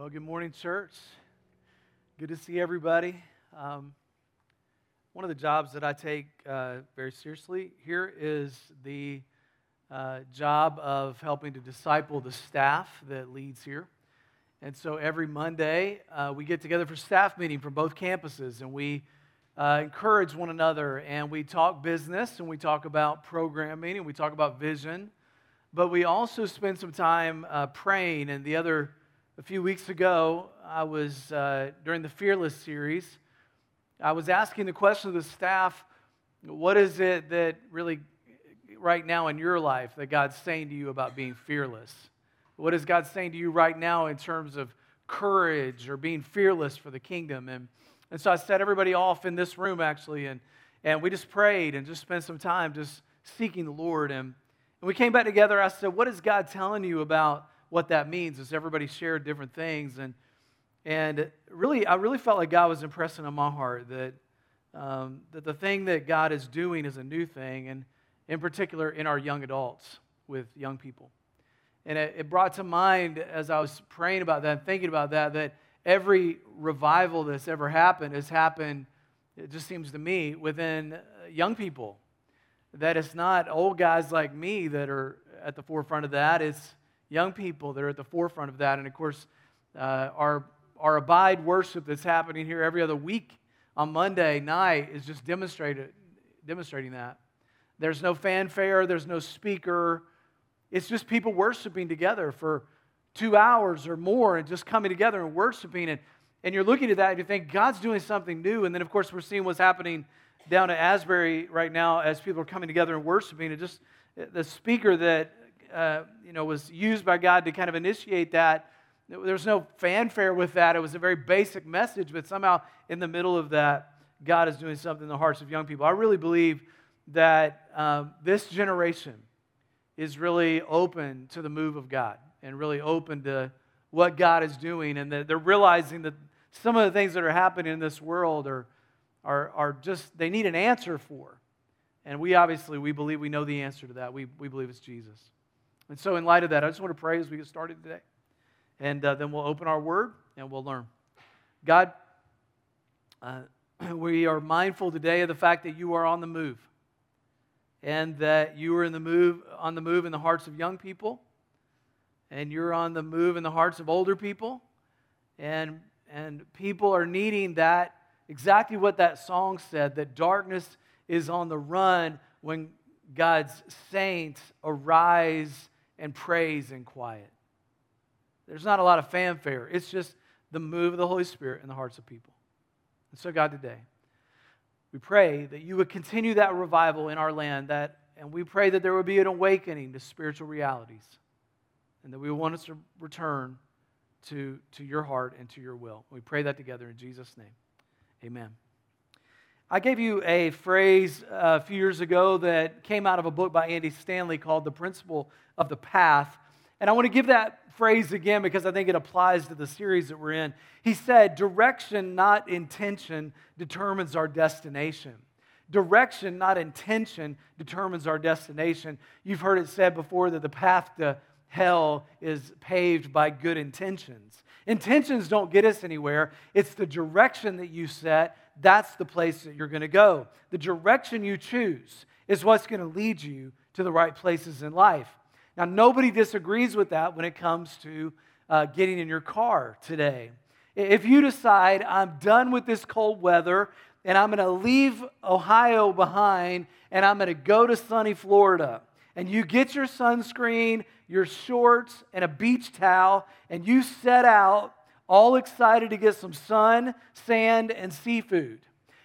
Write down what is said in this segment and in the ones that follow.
Well, good morning, church. Good to see everybody. Um, one of the jobs that I take uh, very seriously here is the uh, job of helping to disciple the staff that leads here. And so every Monday, uh, we get together for staff meeting from both campuses, and we uh, encourage one another, and we talk business, and we talk about programming, and we talk about vision. But we also spend some time uh, praying, and the other a few weeks ago, I was, uh, during the Fearless series, I was asking the question of the staff what is it that really, right now in your life, that God's saying to you about being fearless? What is God saying to you right now in terms of courage or being fearless for the kingdom? And, and so I set everybody off in this room, actually, and, and we just prayed and just spent some time just seeking the Lord. And, and we came back together. I said, What is God telling you about? What that means is everybody shared different things. And, and really, I really felt like God was impressing on my heart that, um, that the thing that God is doing is a new thing, and in particular in our young adults with young people. And it, it brought to mind as I was praying about that and thinking about that, that every revival that's ever happened has happened, it just seems to me, within uh, young people. That it's not old guys like me that are at the forefront of that. It's young people that are at the forefront of that. And of course, uh, our, our abide worship that's happening here every other week on Monday night is just demonstrating that. There's no fanfare, there's no speaker. It's just people worshiping together for two hours or more and just coming together and worshiping. And, and you're looking at that and you think God's doing something new. And then, of course, we're seeing what's happening down at Asbury right now as people are coming together and worshiping. And just the speaker that uh, you know, was used by God to kind of initiate that. There was no fanfare with that. It was a very basic message, but somehow in the middle of that, God is doing something in the hearts of young people. I really believe that um, this generation is really open to the move of God and really open to what God is doing, and that they're realizing that some of the things that are happening in this world are, are, are just, they need an answer for. And we obviously, we believe we know the answer to that. We, we believe it's Jesus. And so, in light of that, I just want to pray as we get started today. And uh, then we'll open our word and we'll learn. God, uh, we are mindful today of the fact that you are on the move and that you are in the move, on the move in the hearts of young people and you're on the move in the hearts of older people. And, and people are needing that, exactly what that song said, that darkness is on the run when God's saints arise and praise and quiet. There's not a lot of fanfare. It's just the move of the Holy Spirit in the hearts of people. And so, God, today, we pray that you would continue that revival in our land, that, and we pray that there would be an awakening to spiritual realities, and that we want us to return to, to your heart and to your will. We pray that together in Jesus' name. Amen. I gave you a phrase uh, a few years ago that came out of a book by Andy Stanley called The Principle of the Path. And I want to give that phrase again because I think it applies to the series that we're in. He said, Direction, not intention, determines our destination. Direction, not intention, determines our destination. You've heard it said before that the path to hell is paved by good intentions. Intentions don't get us anywhere, it's the direction that you set that's the place that you're going to go. The direction you choose is what's going to lead you to the right places in life. Now, nobody disagrees with that when it comes to uh, getting in your car today. If you decide, I'm done with this cold weather and I'm going to leave Ohio behind and I'm going to go to sunny Florida, and you get your sunscreen, your shorts, and a beach towel, and you set out all excited to get some sun, sand, and seafood.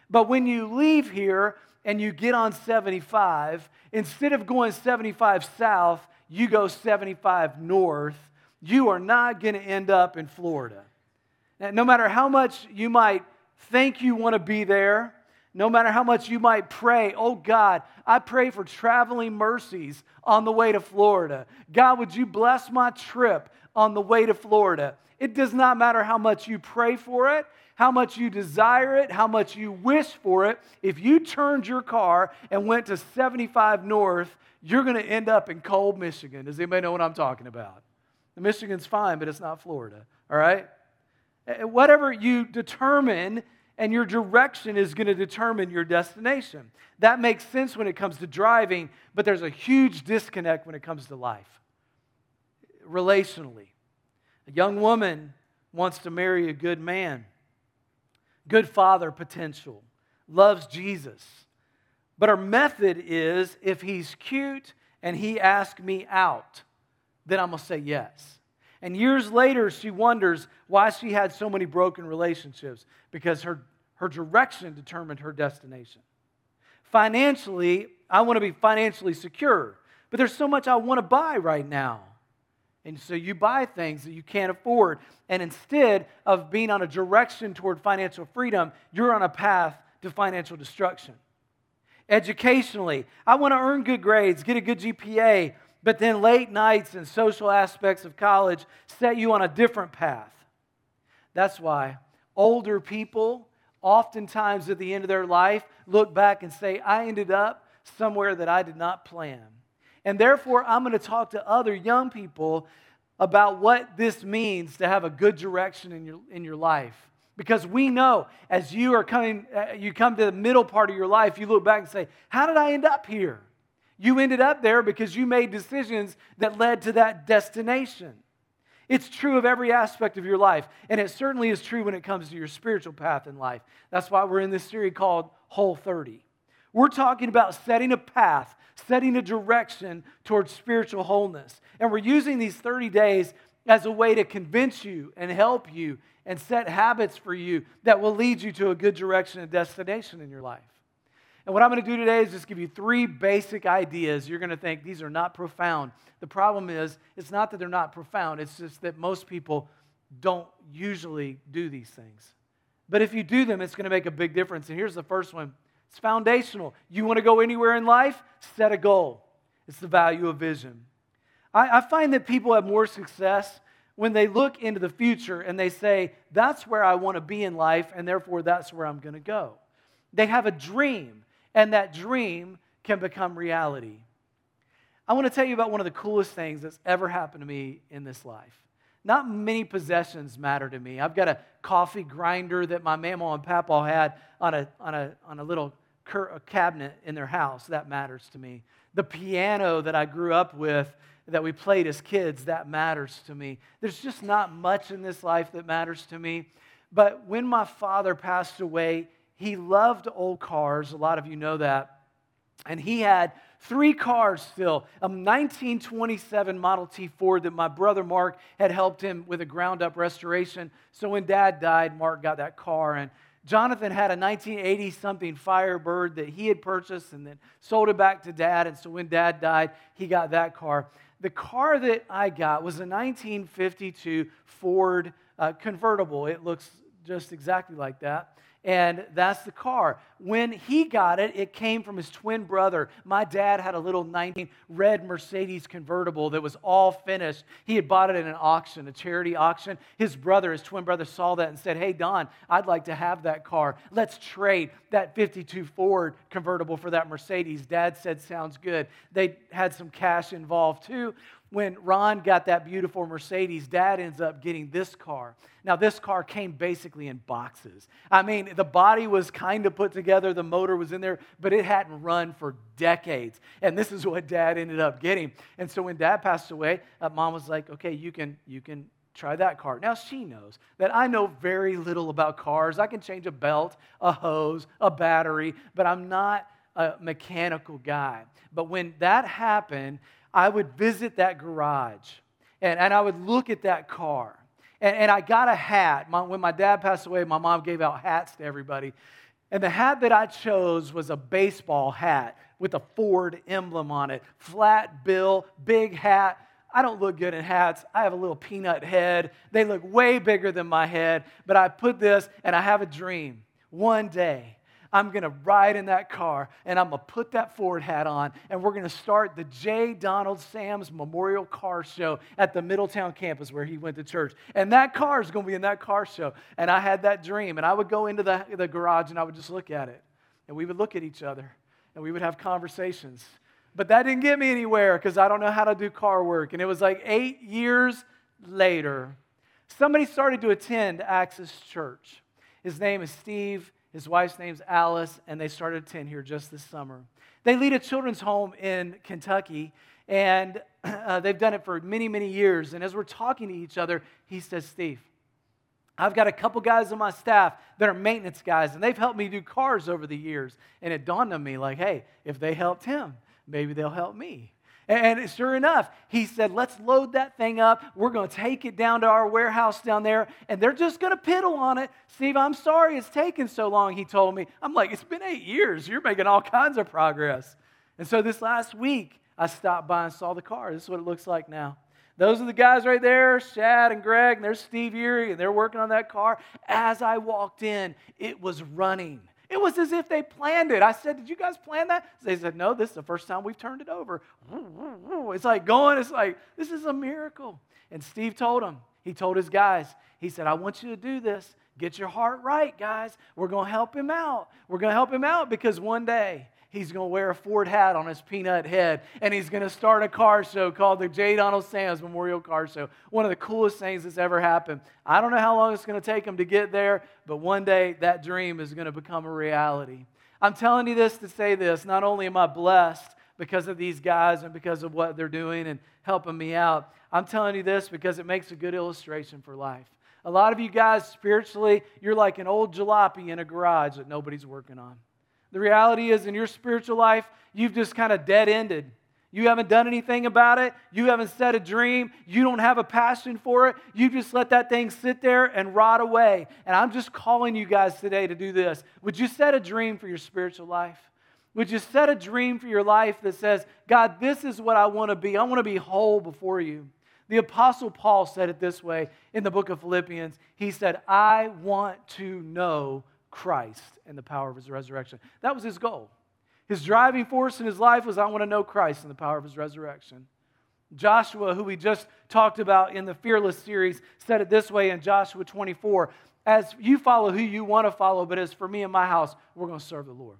But when you leave here and you get on 75, instead of going 75 south, you go 75 north, you are not going to end up in Florida. Now, no matter how much you might think you want to be there, no matter how much you might pray, oh God, I pray for traveling mercies on the way to Florida. God, would you bless my trip on the way to Florida? It does not matter how much you pray for it, how much you desire it, how much you wish for it. If you turned your car and went to 75 North, you're going to end up in cold Michigan. Does anybody know what I'm talking about? Michigan's fine, but it's not Florida, all right? Uh, Whatever you determine and your direction is going to determine your destination. That makes sense when it comes to driving, but there's a huge disconnect when it comes to life. Relationally, a young woman wants to marry a good man, good father potential, loves Jesus. But her method is if he's cute and he asks me out, then I'm going to say yes. And years later, she wonders why she had so many broken relationships because her, her direction determined her destination. Financially, I want to be financially secure, but there's so much I want to buy right now. And so you buy things that you can't afford. And instead of being on a direction toward financial freedom, you're on a path to financial destruction. Educationally, I want to earn good grades, get a good GPA, but then late nights and social aspects of college set you on a different path. That's why older people, oftentimes at the end of their life, look back and say, I ended up somewhere that I did not plan. And therefore, I'm going to talk to other young people about what this means to have a good direction in your, in your life. Because we know as you are coming, uh, you come to the middle part of your life, you look back and say, How did I end up here? You ended up there because you made decisions that led to that destination. It's true of every aspect of your life, and it certainly is true when it comes to your spiritual path in life. That's why we're in this series called Whole 30. We're talking about setting a path, setting a direction towards spiritual wholeness. And we're using these 30 days as a way to convince you and help you and set habits for you that will lead you to a good direction and destination in your life. And what I'm going to do today is just give you three basic ideas. You're going to think these are not profound. The problem is, it's not that they're not profound, it's just that most people don't usually do these things. But if you do them, it's going to make a big difference. And here's the first one it's foundational. You want to go anywhere in life? Set a goal. It's the value of vision. I, I find that people have more success when they look into the future and they say, That's where I want to be in life, and therefore that's where I'm going to go. They have a dream, and that dream can become reality. I want to tell you about one of the coolest things that's ever happened to me in this life. Not many possessions matter to me. I've got a coffee grinder that my mama and papa had on a, on a, on a little cur- cabinet in their house. That matters to me. The piano that I grew up with that we played as kids, that matters to me. There's just not much in this life that matters to me. But when my father passed away, he loved old cars. A lot of you know that. And he had three cars still a 1927 Model T Ford that my brother Mark had helped him with a ground up restoration. So when dad died, Mark got that car. And Jonathan had a 1980 something Firebird that he had purchased and then sold it back to dad. And so when dad died, he got that car. The car that I got was a 1952 Ford uh, convertible. It looks just exactly like that and that's the car. When he got it, it came from his twin brother. My dad had a little 19 red Mercedes convertible that was all finished. He had bought it in an auction, a charity auction. His brother, his twin brother, saw that and said, Hey, Don, I'd like to have that car. Let's trade that 52 Ford convertible for that Mercedes. Dad said, Sounds good. They had some cash involved too when Ron got that beautiful Mercedes, dad ends up getting this car. Now, this car came basically in boxes. I mean, the body was kind of put together, the motor was in there, but it hadn't run for decades. And this is what dad ended up getting. And so when dad passed away, uh, mom was like, okay, you can, you can try that car. Now she knows that I know very little about cars. I can change a belt, a hose, a battery, but I'm not a mechanical guy. But when that happened, I would visit that garage and, and I would look at that car. And, and I got a hat. My, when my dad passed away, my mom gave out hats to everybody. And the hat that I chose was a baseball hat with a Ford emblem on it. Flat bill, big hat. I don't look good in hats. I have a little peanut head. They look way bigger than my head. But I put this and I have a dream. One day, I'm going to ride in that car and I'm going to put that Ford hat on and we're going to start the J. Donald Sams Memorial Car Show at the Middletown campus where he went to church. And that car is going to be in that car show. And I had that dream. And I would go into the, the garage and I would just look at it. And we would look at each other and we would have conversations. But that didn't get me anywhere because I don't know how to do car work. And it was like eight years later, somebody started to attend Access Church. His name is Steve, his wife's name's Alice, and they started to attend here just this summer. They lead a children's home in Kentucky, and uh, they've done it for many, many years. And as we're talking to each other, he says, Steve, I've got a couple guys on my staff that are maintenance guys, and they've helped me do cars over the years. And it dawned on me, like, hey, if they helped him, maybe they'll help me. And sure enough, he said, Let's load that thing up. We're going to take it down to our warehouse down there, and they're just going to piddle on it. Steve, I'm sorry it's taken so long, he told me. I'm like, It's been eight years. You're making all kinds of progress. And so this last week, I stopped by and saw the car. This is what it looks like now. Those are the guys right there, Shad and Greg, and there's Steve Erie, and they're working on that car. As I walked in, it was running. It was as if they planned it. I said, Did you guys plan that? They said, No, this is the first time we've turned it over. It's like going, it's like, this is a miracle. And Steve told him, he told his guys, he said, I want you to do this. Get your heart right, guys. We're going to help him out. We're going to help him out because one day he's going to wear a Ford hat on his peanut head, and he's going to start a car show called the J. Donald Sams Memorial Car Show. One of the coolest things that's ever happened. I don't know how long it's going to take him to get there, but one day that dream is going to become a reality. I'm telling you this to say this not only am I blessed because of these guys and because of what they're doing and helping me out, I'm telling you this because it makes a good illustration for life. A lot of you guys, spiritually, you're like an old jalopy in a garage that nobody's working on. The reality is, in your spiritual life, you've just kind of dead ended. You haven't done anything about it. You haven't set a dream. You don't have a passion for it. You just let that thing sit there and rot away. And I'm just calling you guys today to do this. Would you set a dream for your spiritual life? Would you set a dream for your life that says, God, this is what I want to be? I want to be whole before you. The Apostle Paul said it this way in the book of Philippians. He said, I want to know Christ and the power of his resurrection. That was his goal. His driving force in his life was I want to know Christ and the power of his resurrection. Joshua, who we just talked about in the Fearless series, said it this way in Joshua 24 As you follow who you want to follow, but as for me and my house, we're going to serve the Lord.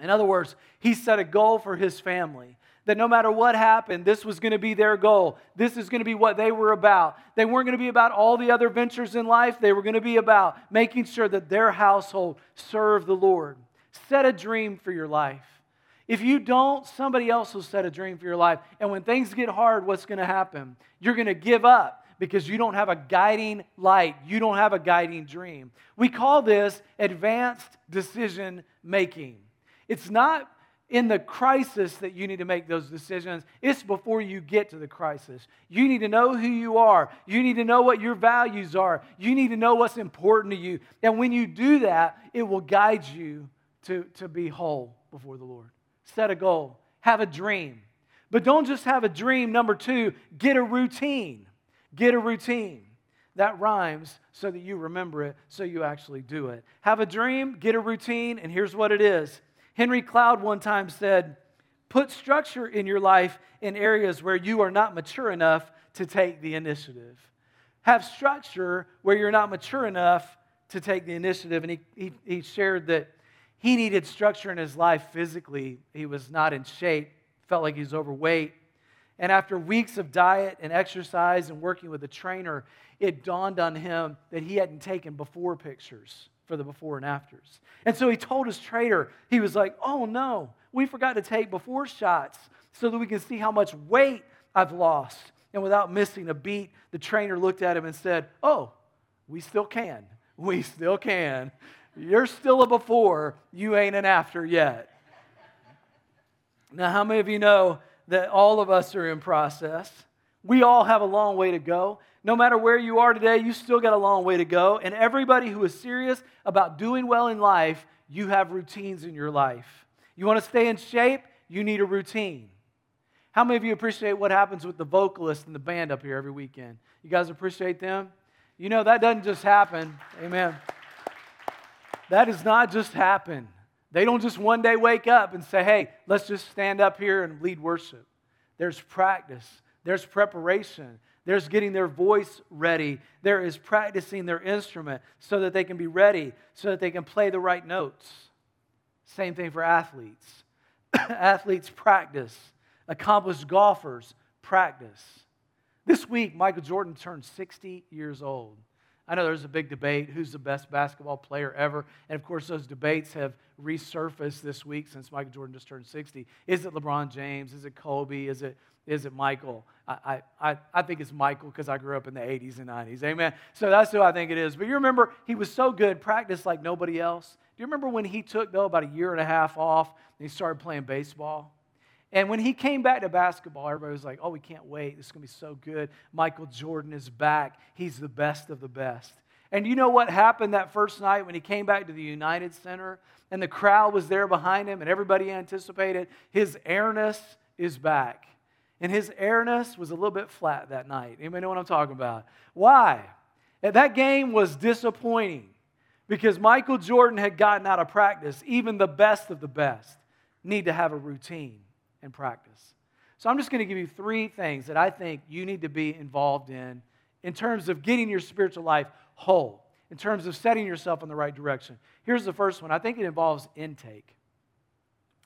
In other words, he set a goal for his family that no matter what happened, this was going to be their goal. This is going to be what they were about. They weren't going to be about all the other ventures in life. They were going to be about making sure that their household served the Lord. Set a dream for your life. If you don't, somebody else will set a dream for your life. And when things get hard, what's going to happen? You're going to give up because you don't have a guiding light. You don't have a guiding dream. We call this advanced decision making. It's not in the crisis that you need to make those decisions. It's before you get to the crisis. You need to know who you are. You need to know what your values are. You need to know what's important to you. And when you do that, it will guide you to, to be whole before the Lord. Set a goal, have a dream. But don't just have a dream. Number two, get a routine. Get a routine. That rhymes so that you remember it, so you actually do it. Have a dream, get a routine, and here's what it is Henry Cloud one time said, Put structure in your life in areas where you are not mature enough to take the initiative. Have structure where you're not mature enough to take the initiative. And he, he, he shared that he needed structure in his life physically. He was not in shape, felt like he was overweight. And after weeks of diet and exercise and working with a trainer, it dawned on him that he hadn't taken before pictures for the before and afters. And so he told his trader, he was like, oh no, we forgot to take before shots so that we can see how much weight I've lost. And without missing a beat, the trainer looked at him and said, oh, we still can. We still can. You're still a before, you ain't an after yet. Now, how many of you know that all of us are in process? We all have a long way to go. No matter where you are today, you still got a long way to go. And everybody who is serious about doing well in life, you have routines in your life. You want to stay in shape? You need a routine. How many of you appreciate what happens with the vocalist and the band up here every weekend? You guys appreciate them? You know, that doesn't just happen. Amen. That does not just happen. They don't just one day wake up and say, hey, let's just stand up here and lead worship. There's practice, there's preparation, there's getting their voice ready. There is practicing their instrument so that they can be ready, so that they can play the right notes. Same thing for athletes. athletes practice, accomplished golfers practice. This week, Michael Jordan turned 60 years old. I know there's a big debate who's the best basketball player ever. And of course, those debates have resurfaced this week since Michael Jordan just turned 60. Is it LeBron James? Is it Kobe? Is it, is it Michael? I, I, I think it's Michael because I grew up in the 80s and 90s. Amen. So that's who I think it is. But you remember, he was so good, practiced like nobody else. Do you remember when he took, though, about a year and a half off and he started playing baseball? And when he came back to basketball, everybody was like, oh, we can't wait. This is going to be so good. Michael Jordan is back. He's the best of the best. And you know what happened that first night when he came back to the United Center and the crowd was there behind him and everybody anticipated his airness is back. And his airness was a little bit flat that night. Anybody know what I'm talking about? Why? That game was disappointing because Michael Jordan had gotten out of practice. Even the best of the best need to have a routine and practice. So I'm just going to give you three things that I think you need to be involved in in terms of getting your spiritual life whole, in terms of setting yourself in the right direction. Here's the first one I think it involves intake.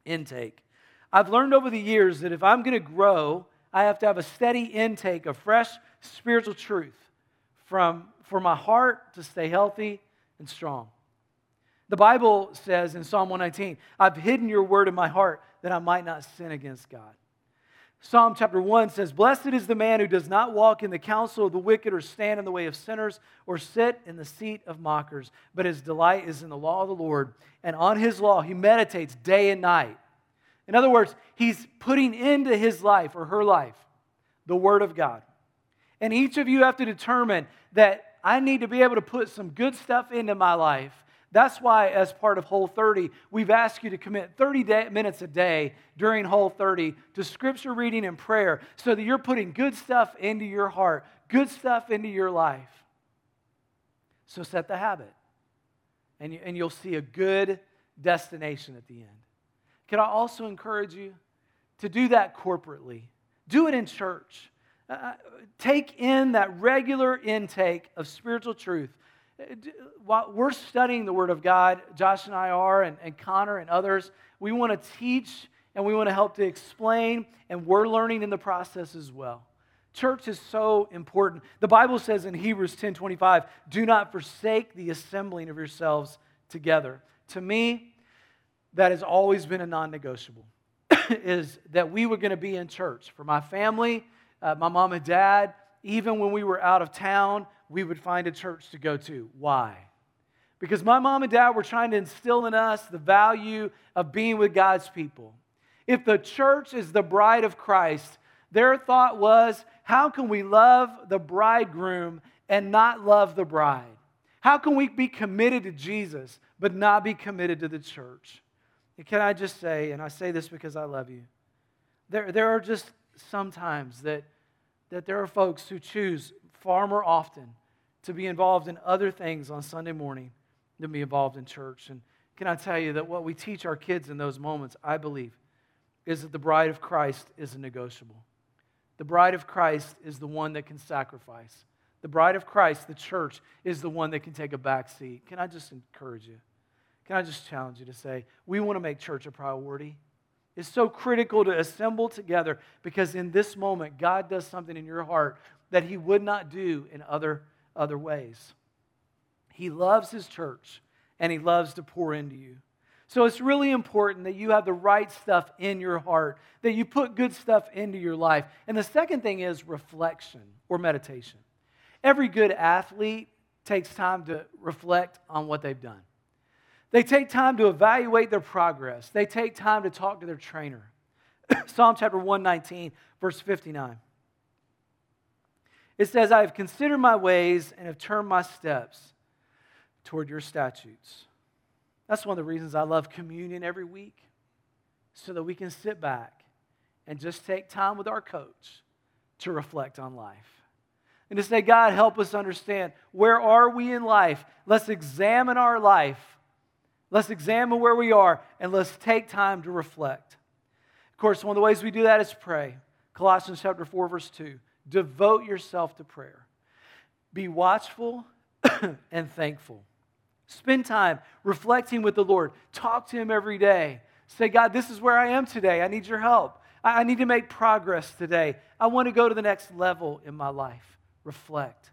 Intake. I've learned over the years that if I'm going to grow, I have to have a steady intake of fresh spiritual truth from, for my heart to stay healthy and strong. The Bible says in Psalm 119, I've hidden your word in my heart that I might not sin against God. Psalm chapter 1 says, Blessed is the man who does not walk in the counsel of the wicked, or stand in the way of sinners, or sit in the seat of mockers, but his delight is in the law of the Lord, and on his law he meditates day and night. In other words, he's putting into his life or her life the Word of God. And each of you have to determine that I need to be able to put some good stuff into my life that's why, as part of Whole 30, we've asked you to commit 30 day, minutes a day during Whole 30 to scripture reading and prayer so that you're putting good stuff into your heart, good stuff into your life. So set the habit, and, you, and you'll see a good destination at the end. Can I also encourage you to do that corporately? Do it in church. Uh, uh take in that regular intake of spiritual truth while we're studying the Word of God, Josh and I are, and, and Connor and others, we want to teach and we want to help to explain, and we're learning in the process as well. Church is so important. The Bible says in Hebrews 10 25, do not forsake the assembling of yourselves together. To me, that has always been a non negotiable, is that we were going to be in church. For my family, uh, my mom and dad, even when we were out of town, we would find a church to go to. Why? Because my mom and dad were trying to instill in us the value of being with God's people. If the church is the bride of Christ, their thought was, how can we love the bridegroom and not love the bride? How can we be committed to Jesus but not be committed to the church? And can I just say, and I say this because I love you, there, there are just sometimes that, that there are folks who choose far more often to be involved in other things on Sunday morning than be involved in church. And can I tell you that what we teach our kids in those moments, I believe, is that the bride of Christ is a negotiable. The bride of Christ is the one that can sacrifice. The bride of Christ, the church, is the one that can take a back seat. Can I just encourage you? Can I just challenge you to say, we want to make church a priority? It's so critical to assemble together because in this moment, God does something in your heart that He would not do in other other ways. He loves his church and he loves to pour into you. So it's really important that you have the right stuff in your heart, that you put good stuff into your life. And the second thing is reflection or meditation. Every good athlete takes time to reflect on what they've done. They take time to evaluate their progress. They take time to talk to their trainer. Psalm chapter 119, verse 59. It says, I have considered my ways and have turned my steps toward your statutes. That's one of the reasons I love communion every week, so that we can sit back and just take time with our coach to reflect on life. And to say, God, help us understand where are we in life? Let's examine our life. Let's examine where we are and let's take time to reflect. Of course, one of the ways we do that is pray. Colossians chapter 4, verse 2. Devote yourself to prayer. Be watchful and thankful. Spend time reflecting with the Lord. Talk to Him every day. Say, God, this is where I am today. I need your help. I need to make progress today. I want to go to the next level in my life. Reflect.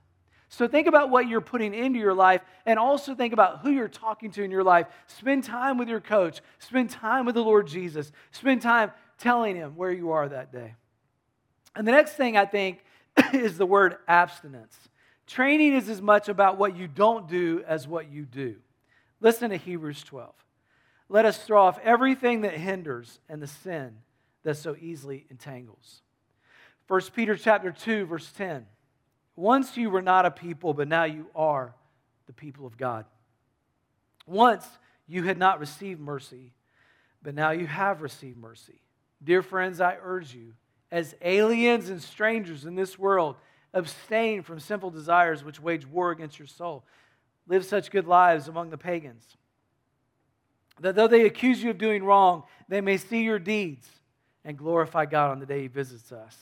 So think about what you're putting into your life and also think about who you're talking to in your life. Spend time with your coach. Spend time with the Lord Jesus. Spend time telling him where you are that day. And the next thing I think is the word abstinence. Training is as much about what you don't do as what you do. Listen to Hebrews 12. Let us throw off everything that hinders and the sin that so easily entangles. 1 Peter chapter 2 verse 10. Once you were not a people, but now you are the people of God. Once you had not received mercy, but now you have received mercy. Dear friends, I urge you, as aliens and strangers in this world, abstain from sinful desires which wage war against your soul. Live such good lives among the pagans, that though they accuse you of doing wrong, they may see your deeds and glorify God on the day He visits us.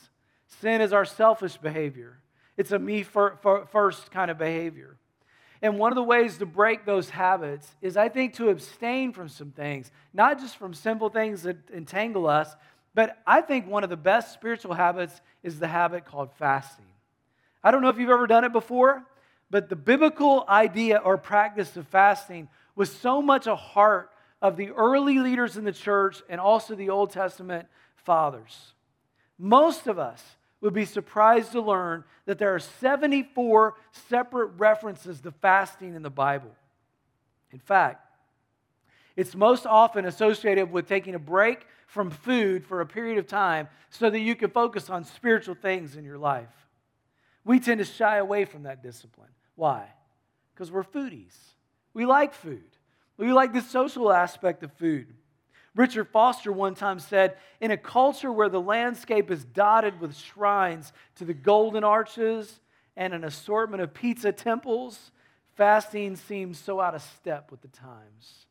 Sin is our selfish behavior it's a me first kind of behavior. And one of the ways to break those habits is, I think, to abstain from some things, not just from simple things that entangle us, but I think one of the best spiritual habits is the habit called fasting. I don't know if you've ever done it before, but the biblical idea or practice of fasting was so much a heart of the early leaders in the church and also the Old Testament fathers. Most of us would be surprised to learn that there are 74 separate references to fasting in the Bible. In fact, it's most often associated with taking a break from food for a period of time so that you can focus on spiritual things in your life. We tend to shy away from that discipline. Why? Because we're foodies. We like food. We like the social aspect of food. Richard Foster one time said In a culture where the landscape is dotted with shrines to the golden arches and an assortment of pizza temples, fasting seems so out of step with the times.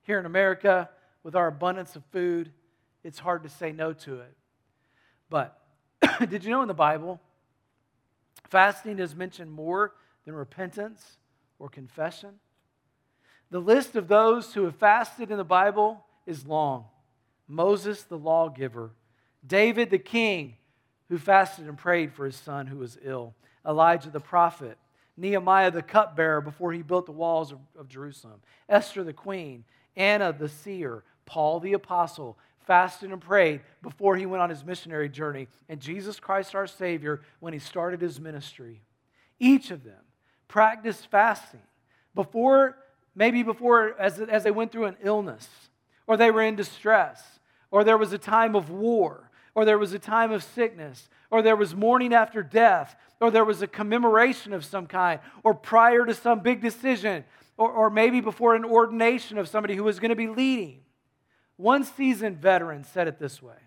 Here in America, with our abundance of food, it's hard to say no to it. But did you know in the Bible, fasting is mentioned more than repentance or confession? The list of those who have fasted in the Bible is long. Moses, the lawgiver, David, the king, who fasted and prayed for his son who was ill, Elijah, the prophet, Nehemiah, the cupbearer, before he built the walls of, of Jerusalem, Esther, the queen, Anna, the seer, Paul, the apostle, fasted and prayed before he went on his missionary journey, and Jesus Christ, our Savior, when he started his ministry. Each of them practiced fasting before, maybe before, as, as they went through an illness or they were in distress, or there was a time of war, or there was a time of sickness, or there was mourning after death, or there was a commemoration of some kind, or prior to some big decision, or, or maybe before an ordination of somebody who was going to be leading. One seasoned veteran said it this way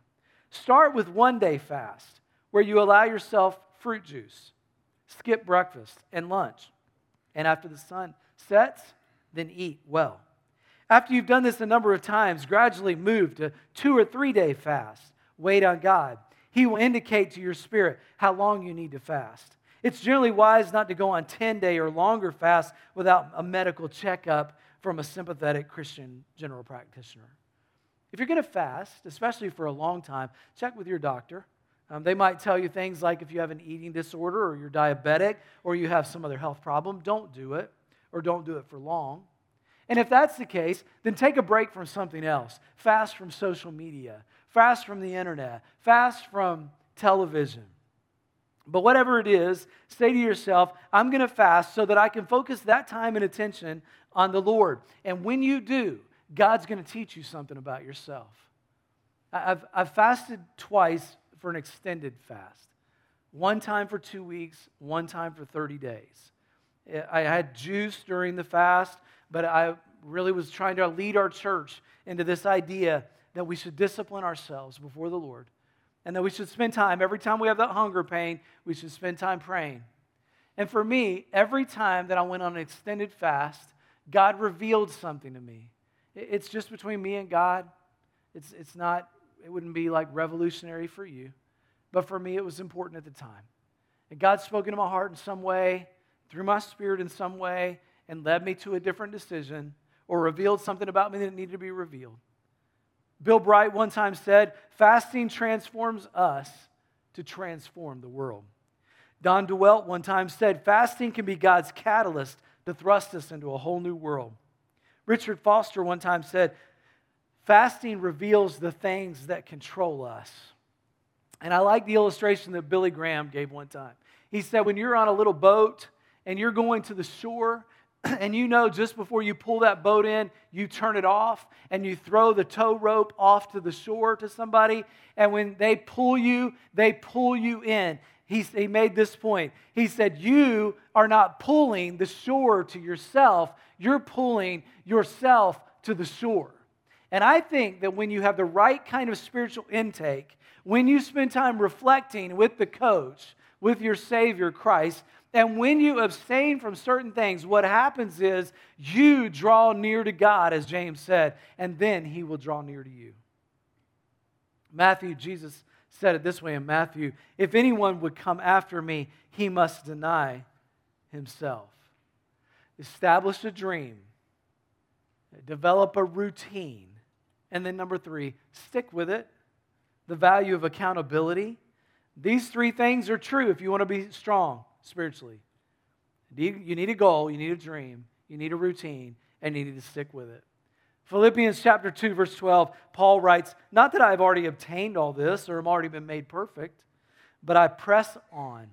Start with one day fast where you allow yourself fruit juice, skip breakfast and lunch, and after the sun sets, then eat well. After you've done this a number of times, gradually move to two or three day fast. Wait on God. He will indicate to your spirit how long you need to fast. It's generally wise not to go on 10 day or longer fast without a medical checkup from a sympathetic Christian general practitioner. If you're going to fast, especially for a long time, check with your doctor. Um, they might tell you things like if you have an eating disorder or you're diabetic or you have some other health problem, don't do it or don't do it for long. And if that's the case, then take a break from something else. Fast from social media, fast from the internet, fast from television. But whatever it is, say to yourself, I'm going to fast so that I can focus that time and attention on the Lord. And when you do, God's going to teach you something about yourself. I've, I've fasted twice for an extended fast one time for two weeks, one time for 30 days. I had juice during the fast but I really was trying to lead our church into this idea that we should discipline ourselves before the Lord and that we should spend time, every time we have that hunger pain, we should spend time praying. And for me, every time that I went on an extended fast, God revealed something to me. It's just between me and God. It's, it's not, it wouldn't be like revolutionary for you. But for me, it was important at the time. And God spoke into my heart in some way, through my spirit in some way, and led me to a different decision or revealed something about me that needed to be revealed. Bill Bright one time said, Fasting transforms us to transform the world. Don DeWelt one time said, Fasting can be God's catalyst to thrust us into a whole new world. Richard Foster one time said, Fasting reveals the things that control us. And I like the illustration that Billy Graham gave one time. He said, When you're on a little boat and you're going to the shore, and you know just before you pull that boat in, you turn it off and you throw the tow rope off to the shore to somebody. And when they pull you, they pull you in. He, he made this point. He said, You are not pulling the shore to yourself, you're pulling yourself to the shore. And I think that when you have the right kind of spiritual intake, when you spend time reflecting with the coach, with your Savior Christ, and when you abstain from certain things, what happens is you draw near to God, as James said, and then he will draw near to you. Matthew, Jesus said it this way in Matthew if anyone would come after me, he must deny himself. Establish a dream, develop a routine, and then number three, stick with it. The value of accountability. These three things are true if you want to be strong spiritually. You need a goal, you need a dream, you need a routine, and you need to stick with it. Philippians chapter 2, verse 12, Paul writes, Not that I've already obtained all this or am already been made perfect, but I press on,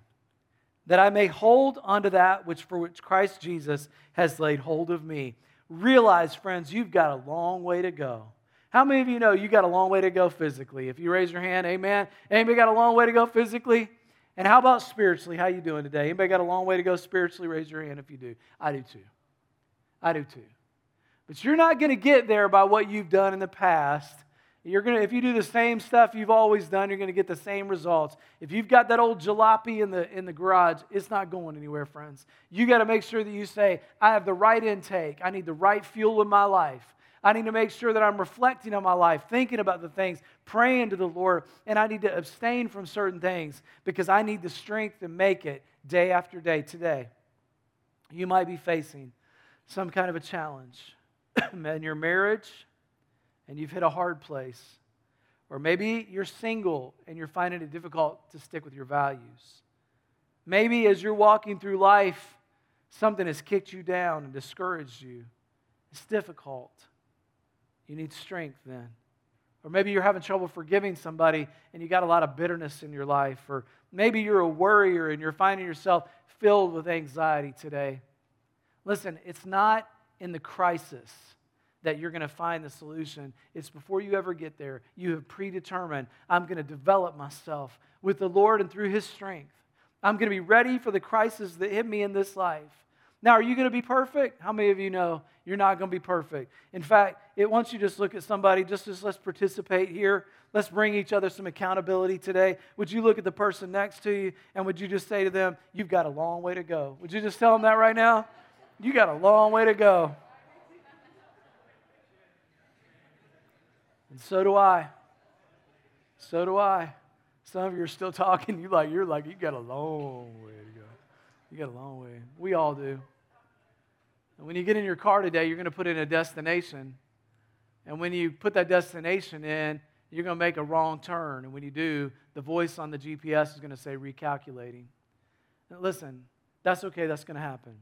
that I may hold onto that which for which Christ Jesus has laid hold of me. Realize, friends, you've got a long way to go. How many of you know you got a long way to go physically? If you raise your hand, amen. Anybody got a long way to go physically? And how about spiritually? How you doing today? Anybody got a long way to go spiritually? Raise your hand if you do. I do too. I do too. But you're not going to get there by what you've done in the past. You're gonna, if you do the same stuff you've always done, you're going to get the same results. If you've got that old jalopy in the, in the garage, it's not going anywhere, friends. You got to make sure that you say, I have the right intake. I need the right fuel in my life. I need to make sure that I'm reflecting on my life, thinking about the things, praying to the Lord, and I need to abstain from certain things because I need the strength to make it day after day today. You might be facing some kind of a challenge in your marriage and you've hit a hard place. Or maybe you're single and you're finding it difficult to stick with your values. Maybe as you're walking through life, something has kicked you down and discouraged you. It's difficult. You need strength then. Or maybe you're having trouble forgiving somebody and you got a lot of bitterness in your life. Or maybe you're a worrier and you're finding yourself filled with anxiety today. Listen, it's not in the crisis that you're going to find the solution. It's before you ever get there. You have predetermined, I'm going to develop myself with the Lord and through His strength. I'm going to be ready for the crisis that hit me in this life. Now, are you going to be perfect? How many of you know you're not going to be perfect? In fact, it wants you to just look at somebody, just as let's participate here. Let's bring each other some accountability today. Would you look at the person next to you and would you just say to them, You've got a long way to go? Would you just tell them that right now? You got a long way to go. And so do I. So do I. Some of you are still talking. You like you're like you got a long way to go. You got a long way. We all do. And when you get in your car today, you're going to put in a destination. And when you put that destination in, you're going to make a wrong turn. And when you do, the voice on the GPS is going to say recalculating. Now, listen, that's okay, that's going to happen.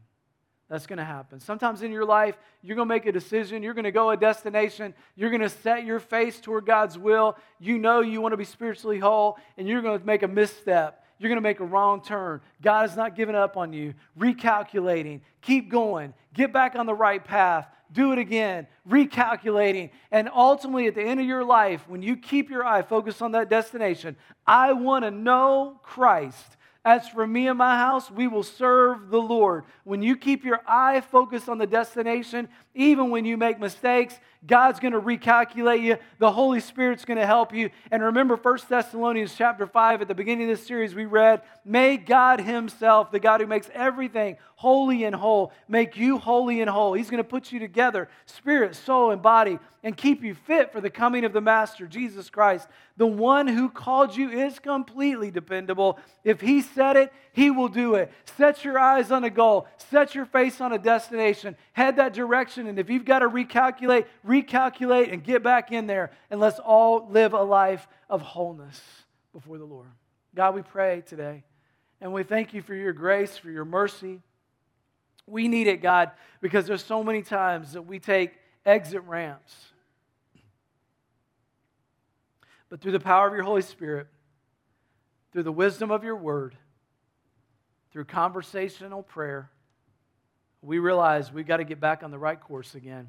That's going to happen. Sometimes in your life, you're going to make a decision. You're going to go a destination. You're going to set your face toward God's will. You know you want to be spiritually whole, and you're going to make a misstep you're going to make a wrong turn. God has not given up on you. Recalculating, keep going, get back on the right path, do it again, recalculating. And ultimately, at the end of your life, when you keep your eye focused on that destination, I want to know Christ. As for me and my house, we will serve the Lord. When you keep your eye focused on the destination, even when you make mistakes, God's going to recalculate you. The Holy Spirit's going to help you. And remember 1 Thessalonians chapter 5 at the beginning of this series we read, "May God himself, the God who makes everything holy and whole, make you holy and whole." He's going to put you together, spirit, soul, and body, and keep you fit for the coming of the master, Jesus Christ. The one who called you is completely dependable. If he said it, he will do it. Set your eyes on a goal, set your face on a destination, head that direction. And if you've got to recalculate, recalculate and get back in there, and let's all live a life of wholeness before the Lord. God, we pray today, and we thank you for your grace, for your mercy. We need it, God, because there's so many times that we take exit ramps. But through the power of your Holy Spirit, through the wisdom of your word, through conversational prayer, we realize we've got to get back on the right course again.